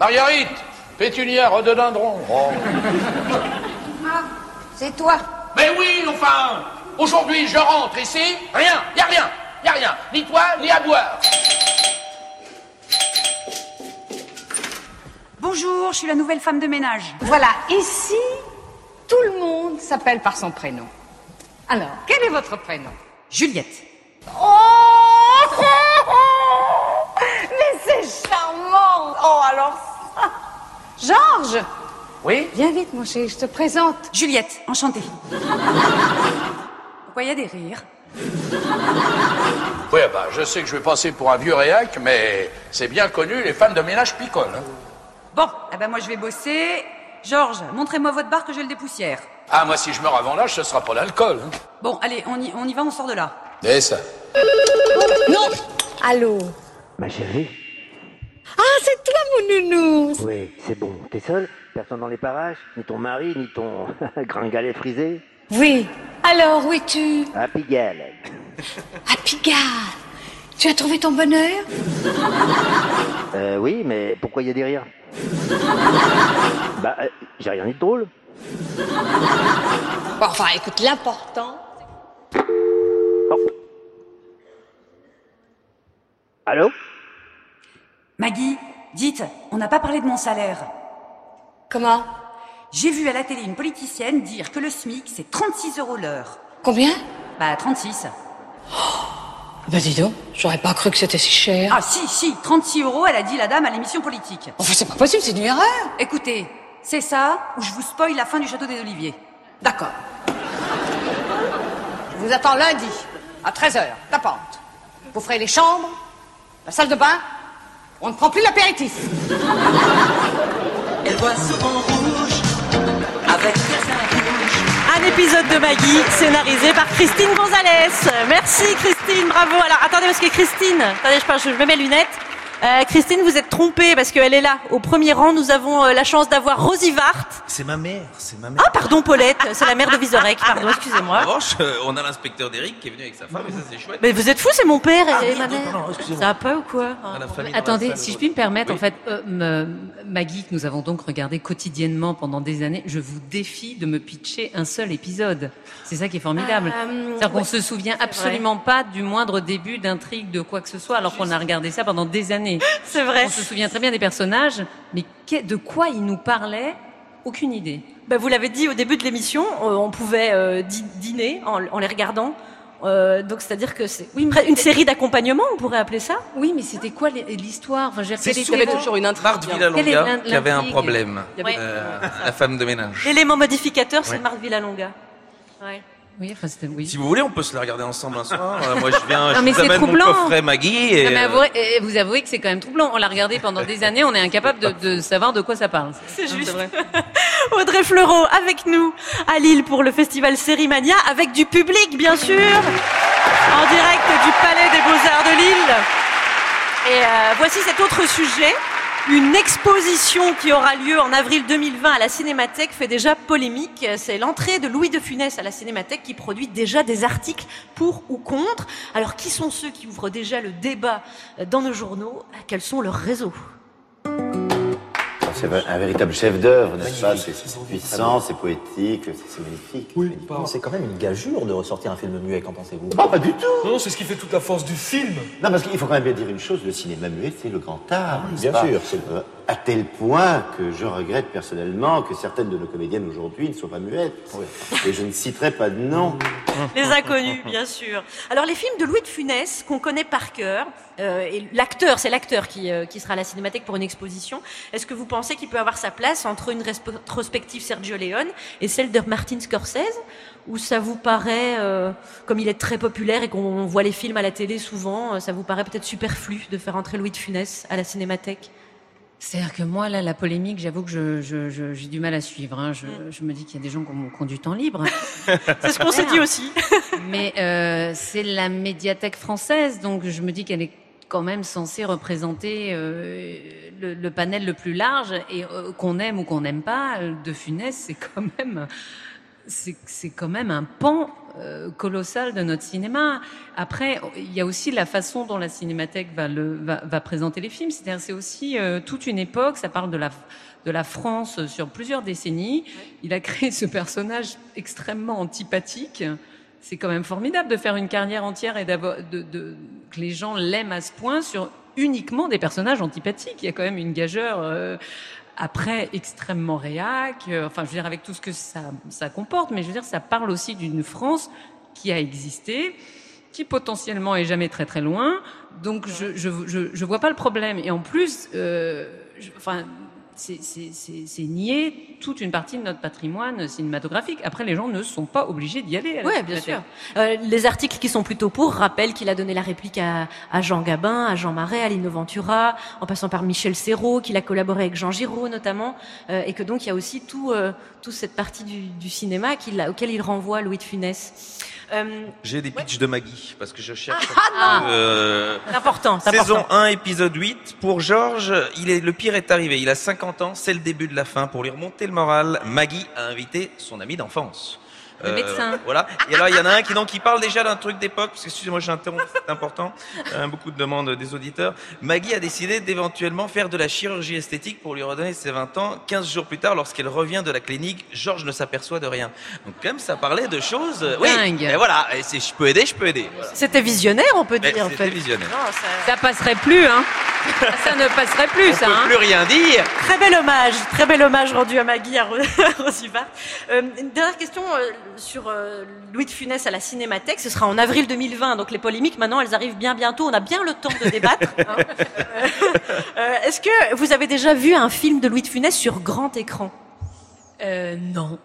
Marguerite Pétunia, rhododendron. Oh. Ah, c'est toi. Mais oui, enfin Aujourd'hui, je rentre ici, rien, y a rien, y a rien, ni toi, ni à boire. Bonjour, je suis la nouvelle femme de ménage. Voilà, ici, tout le monde s'appelle par son prénom. Alors, quel est votre prénom? Juliette. Oh Mais c'est charmant Oh, alors ça Georges Oui Viens vite, mon chéri, je te présente. Juliette, enchantée. Pourquoi il y a des rires Oui, bah, je sais que je vais passer pour un vieux réac, mais c'est bien connu, les femmes de ménage picolent. hein. Bon, eh ben moi je vais bosser. Georges, montrez-moi votre bar que je le dépoussière. Ah, moi, si je meurs avant l'âge, ce sera pas l'alcool. Hein. Bon, allez, on y, on y va, on sort de là. Et ça Non Allô Ma chérie Ah, c'est mon nounou Oui, c'est bon. T'es seule Personne dans les parages? Ni ton mari, ni ton gringalet frisé? Oui. Alors, où es-tu? À Pigalle. À Pigalle. Tu as trouvé ton bonheur? Euh, oui, mais pourquoi il y a des rires? Bah, euh, j'ai rien dit de drôle. Bon, enfin, écoute, l'important... Allô? Maggie, dites, on n'a pas parlé de mon salaire. Comment? J'ai vu à la télé une politicienne dire que le SMIC, c'est 36 euros l'heure. Combien? Bah, 36. Bah dis donc, j'aurais pas cru que c'était si cher. Ah si, si, 36 euros, elle a dit la dame à l'émission politique. Enfin, c'est pas possible, c'est une erreur. Écoutez, c'est ça ou je vous spoil la fin du château des Oliviers. D'accord. Je vous attends lundi, à 13h, la pente. Vous ferez les chambres, la salle de bain. On ne prend plus l'apéritif. Elle voit souvent rouge avec Un épisode de Maggie, scénarisé par Christine Gonzalez. Merci Christine, bravo. Alors attendez, parce que Christine, attendez, je, pense- je mets mes lunettes. Euh, Christine, vous êtes trompée parce qu'elle est là. Au premier rang, nous avons euh, la chance d'avoir Rosie Vart. C'est ma mère, c'est ma mère. Ah, pardon, Paulette, c'est la mère de Vizorek. Pardon, En excusez-moi. revanche, euh, on a l'inspecteur d'Eric qui est venu avec sa femme et ça c'est chouette. Mais vous êtes fou, c'est mon père et Ah ma mère. pardon, excusez-moi. Ça va pas ou quoi Ah, la famille dans la Attendez, salle, si je puis me permettre, Oui. en fait, euh, me- Maggie, que nous avons donc regardé quotidiennement pendant des années, je vous défie de me pitcher un seul épisode. C'est ça qui est formidable. Euh, C'est-à-dire qu'on ouais. se souvient absolument pas du moindre début d'intrigue de quoi que ce soit, alors qu'on a regardé ça pendant des années. C'est vrai. On se souvient très bien des personnages, mais de quoi ils nous parlaient, aucune idée. Bah, vous l'avez dit au début de l'émission, euh, on pouvait euh, dî- dîner en, les regardant. Euh, donc c'est-à-dire que c'est Oui, une série d'accompagnement, on pourrait appeler ça? Oui, mais c'était quoi l'histoire? Enfin, C'est souvent toujours une intrigue. Marthe Villalonga qui avait un problème. Avait- Euh, la femme de ménage. L'élément modificateur, c'est Ouais. Marc Villalonga. Ouais. Oui, enfin, c'était oui. Si vous voulez, on peut se la regarder ensemble un soir. Euh, moi, je viens, Non, je mais vous c'est amène mon troublant. coffret Maggie. Et, Non, mais euh, avouez- eh, vous avouez que c'est quand même troublant. On l'a regardé pendant des années, on est incapable de, de savoir de quoi ça parle. C'est Non, juste. vrai. Audrey Fleurot avec nous à Lille pour le festival Sérimania, avec du public bien sûr, en direct du Palais des Beaux-Arts de Lille. Et euh, voici cet autre sujet. Une exposition qui aura lieu en avril 2020 à la Cinémathèque fait déjà polémique. C'est l'entrée de Louis de Funès à la Cinémathèque qui produit déjà des articles pour ou contre. Alors qui sont ceux qui ouvrent déjà le débat dans nos journaux? Quels sont leurs réseaux? C'est un véritable chef d'œuvre, n'est-ce pas C'est puissant, c'est poétique, c'est magnifique. Oui, C'est quand même une gageure de ressortir un film muet, qu'en pensez-vous? Non, pas du tout Non, c'est ce qui fait toute la force du film. Non, parce qu'il faut quand même bien dire une chose, le cinéma muet, c'est le grand art. n'est-ce bien pas sûr, Euh, à tel point que je regrette personnellement que certaines de nos comédiennes aujourd'hui ne soient pas muettes. Et je ne citerai pas de nom. Les inconnus, bien sûr. Alors les films de Louis de Funès qu'on connaît par cœur, euh, et l'acteur, c'est l'acteur qui, euh, qui sera à la Cinémathèque pour une exposition. Est-ce que vous pensez qu'il peut avoir sa place entre une rétrospective Sergio Leone et celle de Martin Scorsese Ou ça vous paraît, euh, comme il est très populaire et qu'on voit les films à la télé souvent, euh, ça vous paraît peut-être superflu de faire entrer Louis de Funès à la Cinémathèque? C'est-à-dire que moi, là, la polémique, j'avoue que je, je, je- j'ai du mal à suivre. hein. Je, je me dis qu'il y a des gens qui ont, qui ont du temps libre. C'est ce qu'on s'est dit aussi. Mais euh, c'est la médiathèque française, donc je me dis qu'elle est quand même censée représenter euh, le, le panel le plus large et euh, qu'on aime ou qu'on n'aime pas, euh, de Funès, c'est quand même c'est quand même un pan euh, colossal de notre cinéma. Après, il y a aussi la façon dont la cinémathèque va, le, va, va présenter les films. C'est-à-dire, c'est aussi toute une époque. Ça parle de la de la France sur plusieurs décennies. Il a créé ce personnage extrêmement antipathique. C'est quand même formidable de faire une carrière entière et d'avoir de, de, que les gens l'aiment à ce point sur uniquement des personnages antipathiques. Il y a quand même une gageure. euh, après extrêmement réac, euh, enfin je veux dire avec tout ce que ça, ça comporte, mais je veux dire ça parle aussi d'une France qui a existé, qui potentiellement est jamais très très loin, donc je je, je, je vois pas le problème. Et en plus, euh, je- enfin c'est c'est- c'est- c'est nier toute une partie de notre patrimoine cinématographique. Après, les gens ne sont pas obligés d'y aller. Oui, bien sûr. Euh, les articles qui sont plutôt pour rappellent qu'il a donné la réplique à, à Jean Gabin, à Jean Marais, à Lino Ventura, en passant par Michel Serrault, qu'il a collaboré avec Jean Giraud notamment, euh, et que donc il y a aussi tout, euh, toute cette partie du, du cinéma a- auquel il renvoie Louis de Funès. Euh, J'ai des pitchs de Maggie parce que je cherche. Ah, non Euh, C'est important, Saison important. 1, épisode 8. Pour Georges, il est, le pire est arrivé. Il a 50 c'est le début de la fin. Pour lui remonter le moral, Maggie a invité son ami d'enfance. Le médecin. Voilà. Et alors, il y en a un qui, donc, qui parle déjà d'un truc d'époque, parce que, excusez-moi, j'interromps, c'est important. Euh, beaucoup de demandes des auditeurs. Maggie a décidé d'éventuellement faire de la chirurgie esthétique pour lui redonner ses 20 ans. 15 jours plus tard, lorsqu'elle revient de la clinique, Georges ne s'aperçoit de rien. Donc, quand même, ça parlait de choses. euh, Oui. Dingue. Et voilà. Et si je peux aider, je peux aider. Voilà. C'était visionnaire, on peut Mais dire. en fait. visionnaire. Non, ça- Ça passerait plus, hein Ça ne passerait plus, On ça. peut hein plus rien dire. Très bel hommage, très bel hommage rendu à Maggie, à, Ro- à Rosy. Euh, une dernière question euh, sur euh, Louis de Funès à la Cinémathèque. Ce sera en avril 2020, donc les polémiques maintenant, elles arrivent bien bientôt. On a bien le temps de débattre. hein. Euh, euh, Est-ce que vous avez déjà vu un film de Louis de Funès sur grand écran? Euh, non.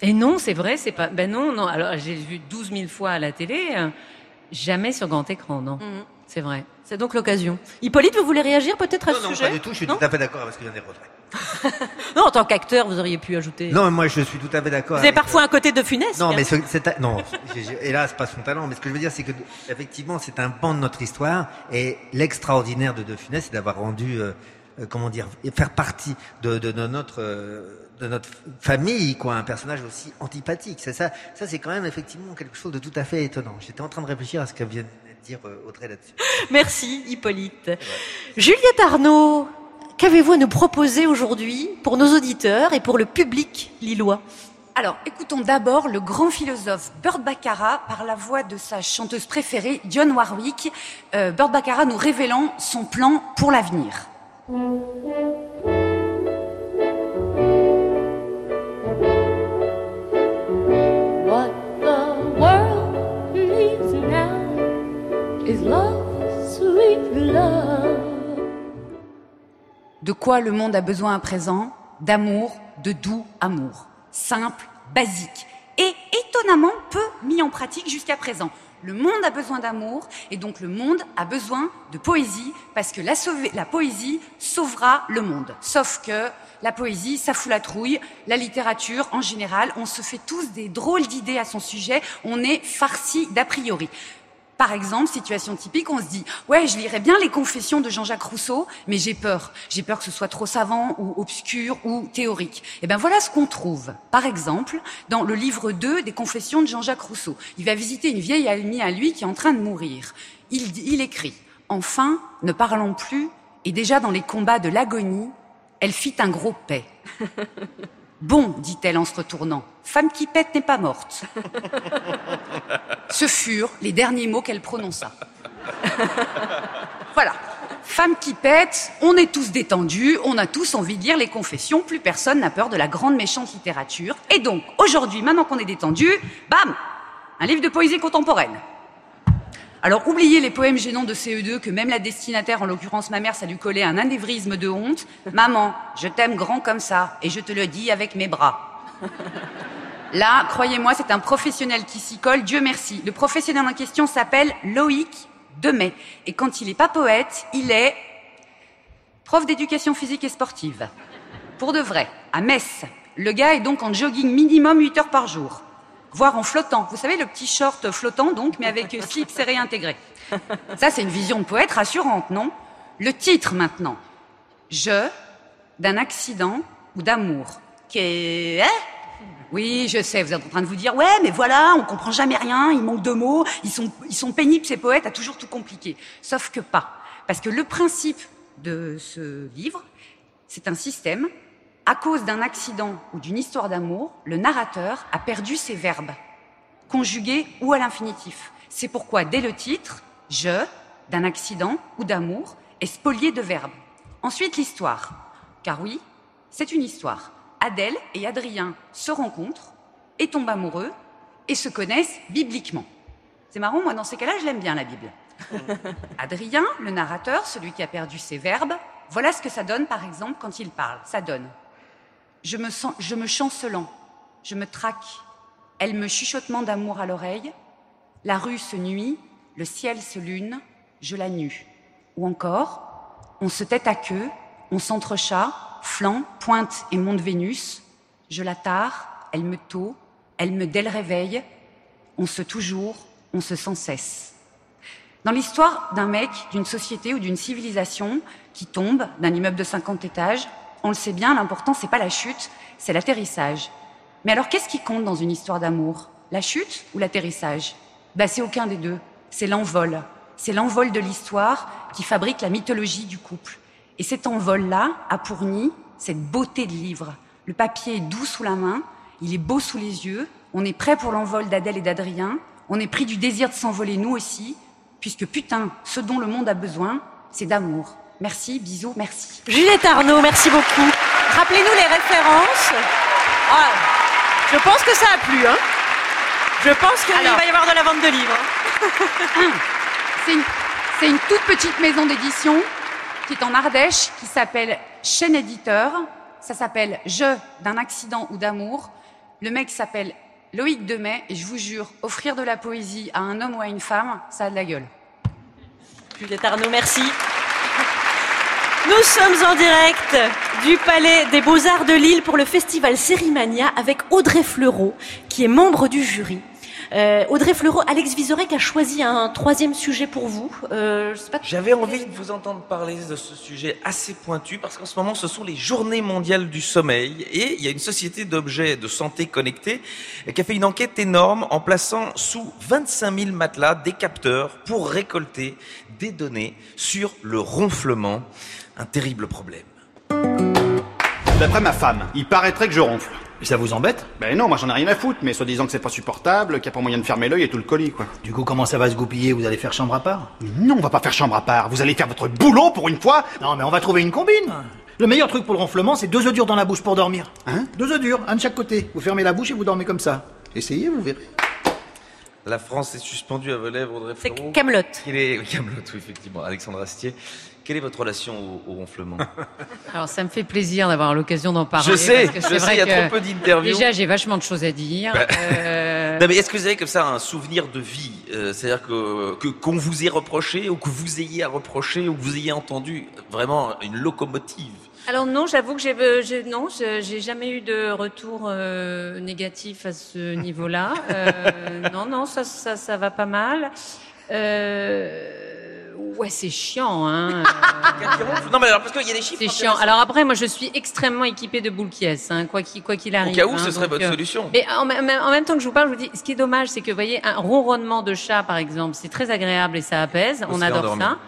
Et non, c'est vrai, c'est pas. Ben non, non. Alors j'ai vu 12 000 fois à la télé, jamais sur grand écran, non. C'est vrai. C'est donc l'occasion. Hippolyte, vous voulez réagir peut-être à Non, ce non, sujet? pas du tout, je suis Non? tout à fait d'accord avec ce que vient de. non, en tant qu'acteur, vous auriez pu ajouter. Non, moi je suis tout à fait d'accord. Vous avez parfois un côté de funeste. Non, mais ce- c'est non, hélas, pas son talent. Mais ce que je veux dire, c'est que effectivement, c'est un pan de notre histoire. Et l'extraordinaire de De Funès, c'est d'avoir rendu, euh, euh, comment dire, faire partie de, de, de notre euh, de notre famille, quoi, un personnage aussi antipathique. C'est ça, ça c'est quand même effectivement quelque chose de tout à fait étonnant. J'étais en train de réfléchir à ce que vient de dire euh, Audrey là-dessus. Merci, Hippolyte. Juliette Arnaud, qu'avez-vous à nous proposer aujourd'hui pour nos auditeurs et pour le public lillois? Alors, écoutons d'abord le grand philosophe Burt Baccarat par la voix de sa chanteuse préférée, Dionne Warwick. Euh, Burt Baccarat nous révélant son plan pour l'avenir. What the world needs now is love, sweet love. De quoi le monde a besoin à présent? D'amour, de doux amour. Simple, basique et étonnamment peu mis en pratique jusqu'à présent. Le monde a besoin d'amour et donc le monde a besoin de poésie parce que la, poésie sauvera le monde. Sauf que la poésie, ça fout la trouille. La littérature, en général, on se fait tous des drôles d'idées à son sujet. On est farci d'a priori. Par exemple, situation typique, on se dit ouais, je lirais bien les confessions de Jean-Jacques Rousseau, mais j'ai peur. J'ai peur que ce soit trop savant ou obscur ou théorique. Et ben voilà ce qu'on trouve. Par exemple, dans le livre 2 des confessions de Jean-Jacques Rousseau. Il va visiter une vieille amie à lui qui est en train de mourir. Il, il écrit Enfin, ne parlons plus, et déjà dans les combats de l'agonie, elle fit un gros paix. Bon, dit-elle en se retournant, femme qui pète n'est pas morte. Ce furent les derniers mots qu'elle prononça. Voilà. Femme qui pète, on est tous détendus, on a tous envie de lire les confessions, plus personne n'a peur de la grande méchante littérature. Et donc, aujourd'hui, maintenant qu'on est détendu, bam Un livre de poésie contemporaine. Alors, oubliez les poèmes gênants de CE2 que même la destinataire, en l'occurrence ma mère, ça lui collait un anévrisme de honte. Maman, je t'aime grand comme ça, et je te le dis avec mes bras. Là, croyez-moi, c'est un professionnel qui s'y colle, Dieu merci. Le professionnel en question s'appelle Loïc Demet. Et quand il n'est pas poète, il est prof d'éducation physique et sportive. Pour de vrai, à Metz. Le gars est donc en jogging minimum 8 heures par jour. Voire en flottant. Vous savez, le petit short flottant, donc, mais avec slip serré intégré. Ça, c'est une vision de poète rassurante, non? Le titre, maintenant. Je, d'un accident ou d'amour. Qu'est... Hein? Oui, je sais, vous êtes en train de vous dire, ouais, mais voilà, on comprend jamais rien, il manque de mots, ils sont, ils sont pénibles, ces poètes, à toujours tout compliqué. Sauf que pas. Parce que le principe de ce livre, c'est un système. À cause d'un accident ou d'une histoire d'amour, le narrateur a perdu ses verbes, conjugués ou à l'infinitif. C'est pourquoi, dès le titre, je, d'un accident ou d'amour, est spolié de verbes. Ensuite, l'histoire. Car oui, c'est une histoire. Adèle et Adrien se rencontrent et tombent amoureux et se connaissent bibliquement. C'est marrant, moi dans ces cas-là, je l'aime bien la Bible. Adrien, le narrateur, celui qui a perdu ses verbes, voilà ce que ça donne par exemple quand il parle. Ça donne Je me chancelant, je me traque, elle me chuchotement d'amour à l'oreille, la rue se nuit, le ciel se lune, je la nue. Ou encore, on se tête à queue, on s'entrechat, flanc, pointe et monte Vénus, je la tare, elle me tôt, elle me dès le réveil, on se toujours, on se sans cesse. Dans l'histoire d'un mec, d'une société ou d'une civilisation qui tombe d'un immeuble de 50 étages, on le sait bien, l'important c'est pas la chute, c'est l'atterrissage. Mais alors qu'est-ce qui compte dans une histoire d'amour? La chute ou l'atterrissage? Bah c'est aucun des deux, c'est l'envol. C'est l'envol de l'histoire qui fabrique la mythologie du couple. Et cet envol-là a pour nid cette beauté de livre. Le papier est doux sous la main, il est beau sous les yeux, on est prêt pour l'envol d'Adèle et d'Adrien, on est pris du désir de s'envoler nous aussi, puisque putain, ce dont le monde a besoin, c'est d'amour. Merci, bisous, merci. Juliette Arnaud, merci beaucoup. Rappelez-nous les références. Ah, je pense que ça a plu, hein Je pense qu'il Alors. va y avoir de la vente de livres. C'est une, c'est une toute petite maison d'édition qui est en Ardèche, qui s'appelle Chaîne Éditeur. Ça s'appelle Je d'un accident ou d'amour. Le mec s'appelle Loïc Demet, et je vous jure, offrir de la poésie à un homme ou à une femme, ça a de la gueule. Juliette Arnaud, merci. Nous sommes en direct du Palais des Beaux-Arts de Lille pour le festival Sérimania avec Audrey Fleurot, qui est membre du jury. Euh, Audrey Fleurot, Alex Vizorek a choisi un troisième sujet pour vous. Euh, J'avais envie de vous entendre parler de ce sujet assez pointu parce qu'en ce moment, ce sont les journées mondiales du sommeil et il y a une société d'objets de santé connectés qui a fait une enquête énorme en plaçant sous 25 000 matelas des capteurs pour récolter des données sur le ronflement, un terrible problème. D'après ma femme, il paraîtrait que je ronfle. Et ça vous embête? Ben non, moi j'en ai rien à foutre, mais soi-disant que c'est pas supportable, qu'il n'y a pas moyen de fermer l'œil et tout le colis, quoi. Du coup, comment ça va se goupiller Vous allez faire chambre à part? Non, on va pas faire chambre à part. Vous allez faire votre boulot pour une fois Non, mais on va trouver une combine Le meilleur truc pour le ronflement, c'est deux œufs durs dans la bouche pour dormir. Hein? Deux œufs durs, un de chaque côté. Vous fermez la bouche et vous dormez comme ça. Essayez, vous verrez. La France est suspendue à vos lèvres, Audrey C'est Fleurot. Camelot. Quelle est... Camelot, oui, effectivement. Alexandre Astier. Quelle est votre relation au, au ronflement Alors ça me fait plaisir d'avoir l'occasion d'en parler. Je sais, parce que je c'est sais, vrai il y a trop peu d'interviews. Déjà, j'ai vachement de choses à dire. Bah. Euh, Non mais est-ce que vous avez comme ça un souvenir de vie Euh, C'est-à-dire que que- qu'on vous ait reproché ou que vous ayez à reprocher ou que vous ayez entendu vraiment une locomotive? Alors non, j'avoue que j'ai, euh, j'ai- non, je- j'ai jamais eu de retour euh, négatif à ce niveau-là. Euh, non, non, ça, ça, ça va pas mal. Euh, ouais, c'est chiant, hein. Non mais alors parce qu'il y a des chiffres. C'est chiant. Alors après, moi, je suis extrêmement équipée de boules qui hein, quoi qu'il quoi qu'il arrive. cas où, hein, ce serait donc, votre solution. Mais en, même- en même temps que je vous parle, je vous dis, ce qui est dommage, c'est que, vous voyez, un ronronnement de chat, par exemple, c'est très agréable et ça apaise. On adore ça.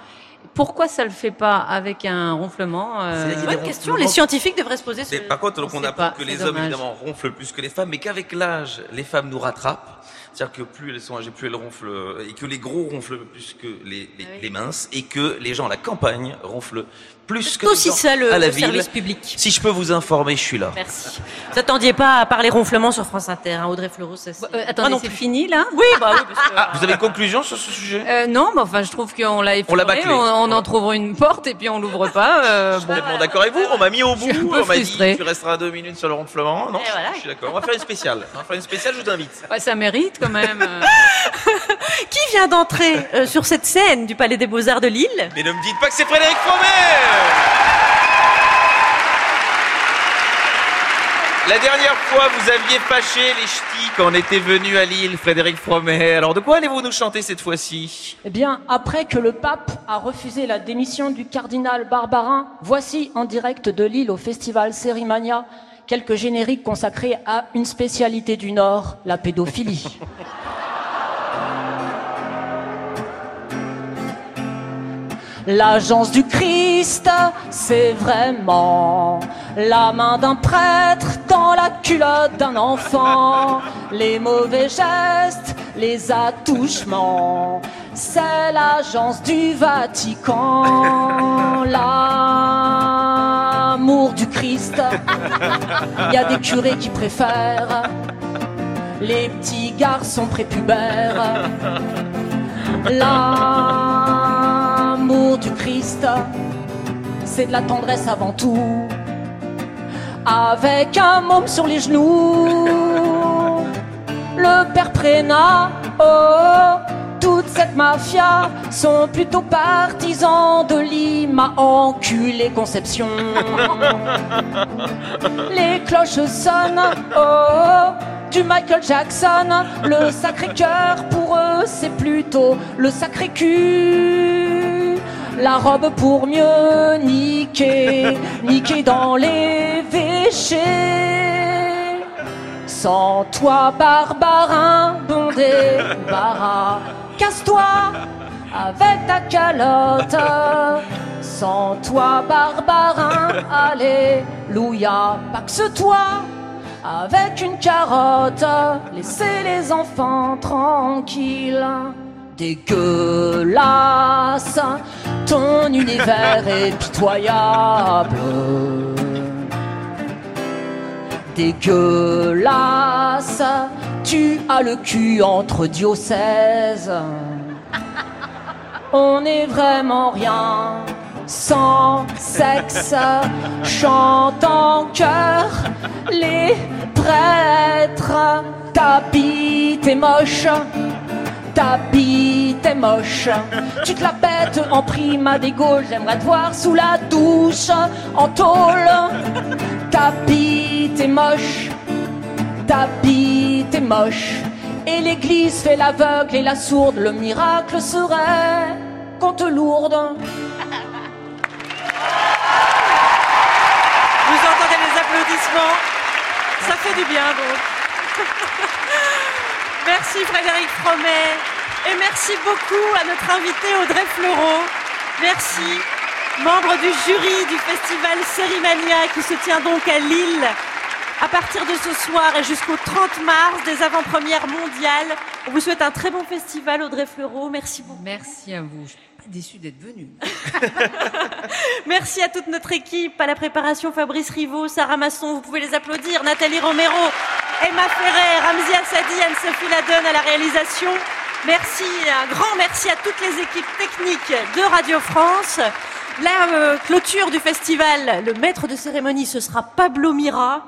Pourquoi ça le fait pas avec un ronflement euh, a des Bonne question. Les scientifiques devraient se poser ce... Par contre, donc on, sait apprend pas, que c'est les hommes évidemment ronflent plus que les femmes, mais qu'avec l'âge, les femmes nous rattrapent. C'est-à-dire que plus elles sont âgées, plus elles ronflent, euh, et que les gros ronflent plus que les, les, les minces, et que les gens à la campagne ronflent plus que aussi ça, le- à la le ville. service public. Si je peux vous informer, je suis là. Merci. Vous attendiez pas à parler ronflement sur France Inter, hein, Audrey Fleurot, ça c'est... Euh, attendez, c'est fini là? Oui, bah oui, parce que... Ah, vous avez une conclusion sur ce sujet? Euh, non, mais enfin, je trouve qu'on l'a On l'a effleuré, bâclé. on, on en trouve une porte et puis on l'ouvre pas. Euh, bon. Complètement d'accord avec vous. On m'a mis au bout. suis On m'a dit tu resteras deux minutes sur le ronflement. Non, voilà. je suis d'accord. On va faire une spéciale. On va faire une spéciale. Je vous invite. Ouais, ça mérite quand même. Qui vient d'entrer euh, sur cette scène du Palais des Beaux-Arts de Lille? Mais ne me dites pas que c'est Frédéric Fromet La dernière fois, vous aviez fâché les ch'tis quand on était venu à Lille, Frédéric Fromet. Alors, de quoi allez-vous nous chanter cette fois-ci? Eh bien, après que le pape a refusé la démission du cardinal Barbarin, voici en direct de Lille au festival Sérimania quelques génériques consacrés à une spécialité du Nord, la pédophilie. L'agence du Christ, c'est vraiment la main d'un prêtre dans la culotte d'un enfant. Les mauvais gestes, les attouchements, c'est l'agence du Vatican. L'amour du Christ, il y a des curés qui préfèrent les petits garçons prépubères. Du Christ, c'est de la tendresse avant tout. Avec un môme sur les genoux, le père Prénat, oh, toute cette mafia sont plutôt partisans de Lima, enculé Conception. Les cloches sonnent, oh, du Michael Jackson. Le sacré cœur, pour eux, c'est plutôt le sacré cul. La robe pour mieux niquer, niquer dans les véchés. Sans toi, barbarin, bondé, bara, casse-toi avec ta calotte. Sans toi, barbarin, alléluia, paxe-toi avec une carotte. Laissez les enfants tranquilles. Dégueulasse, ton univers est pitoyable. Dégueulasse, tu as le cul entre diocèses. On n'est vraiment rien sans sexe. Chante en chœur les prêtres. Ta bite est moche, Ta est moche, tu te la pètes en prima des gauches. J'aimerais te voir sous la douche en tôle. Ta bite est moche, ta est moche. Et l'église fait l'aveugle et la sourde. Le miracle serait qu'on te lourde. Vous entendez les applaudissements? Ça fait du bien donc. merci Frédéric Fromet. Et merci beaucoup à notre invité Audrey Fleurot. Merci. Membre du jury du festival Sérimania qui se tient donc à Lille à partir de ce soir et jusqu'au 30 mars des avant-premières mondiales. On vous souhaite un très bon festival Audrey Fleurot. Merci beaucoup. Merci à vous. Déçue d'être venue. Merci à toute notre équipe, à la préparation Fabrice Rivaud, Sarah Masson, vous pouvez les applaudir, Nathalie Romero, Emma Ferrer, Ramzi Assadi, Anne-Sophie Ladonne à la réalisation. Merci, un grand merci à toutes les équipes techniques de Radio France. La euh, clôture du festival, le maître de cérémonie, ce sera Pablo Mira,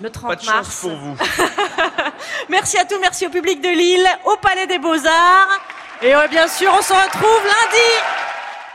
le 30 Pas de mars. chance pour vous. Merci à tous, merci au public de Lille, au Palais des Beaux-Arts. Et euh, bien sûr, on se retrouve lundi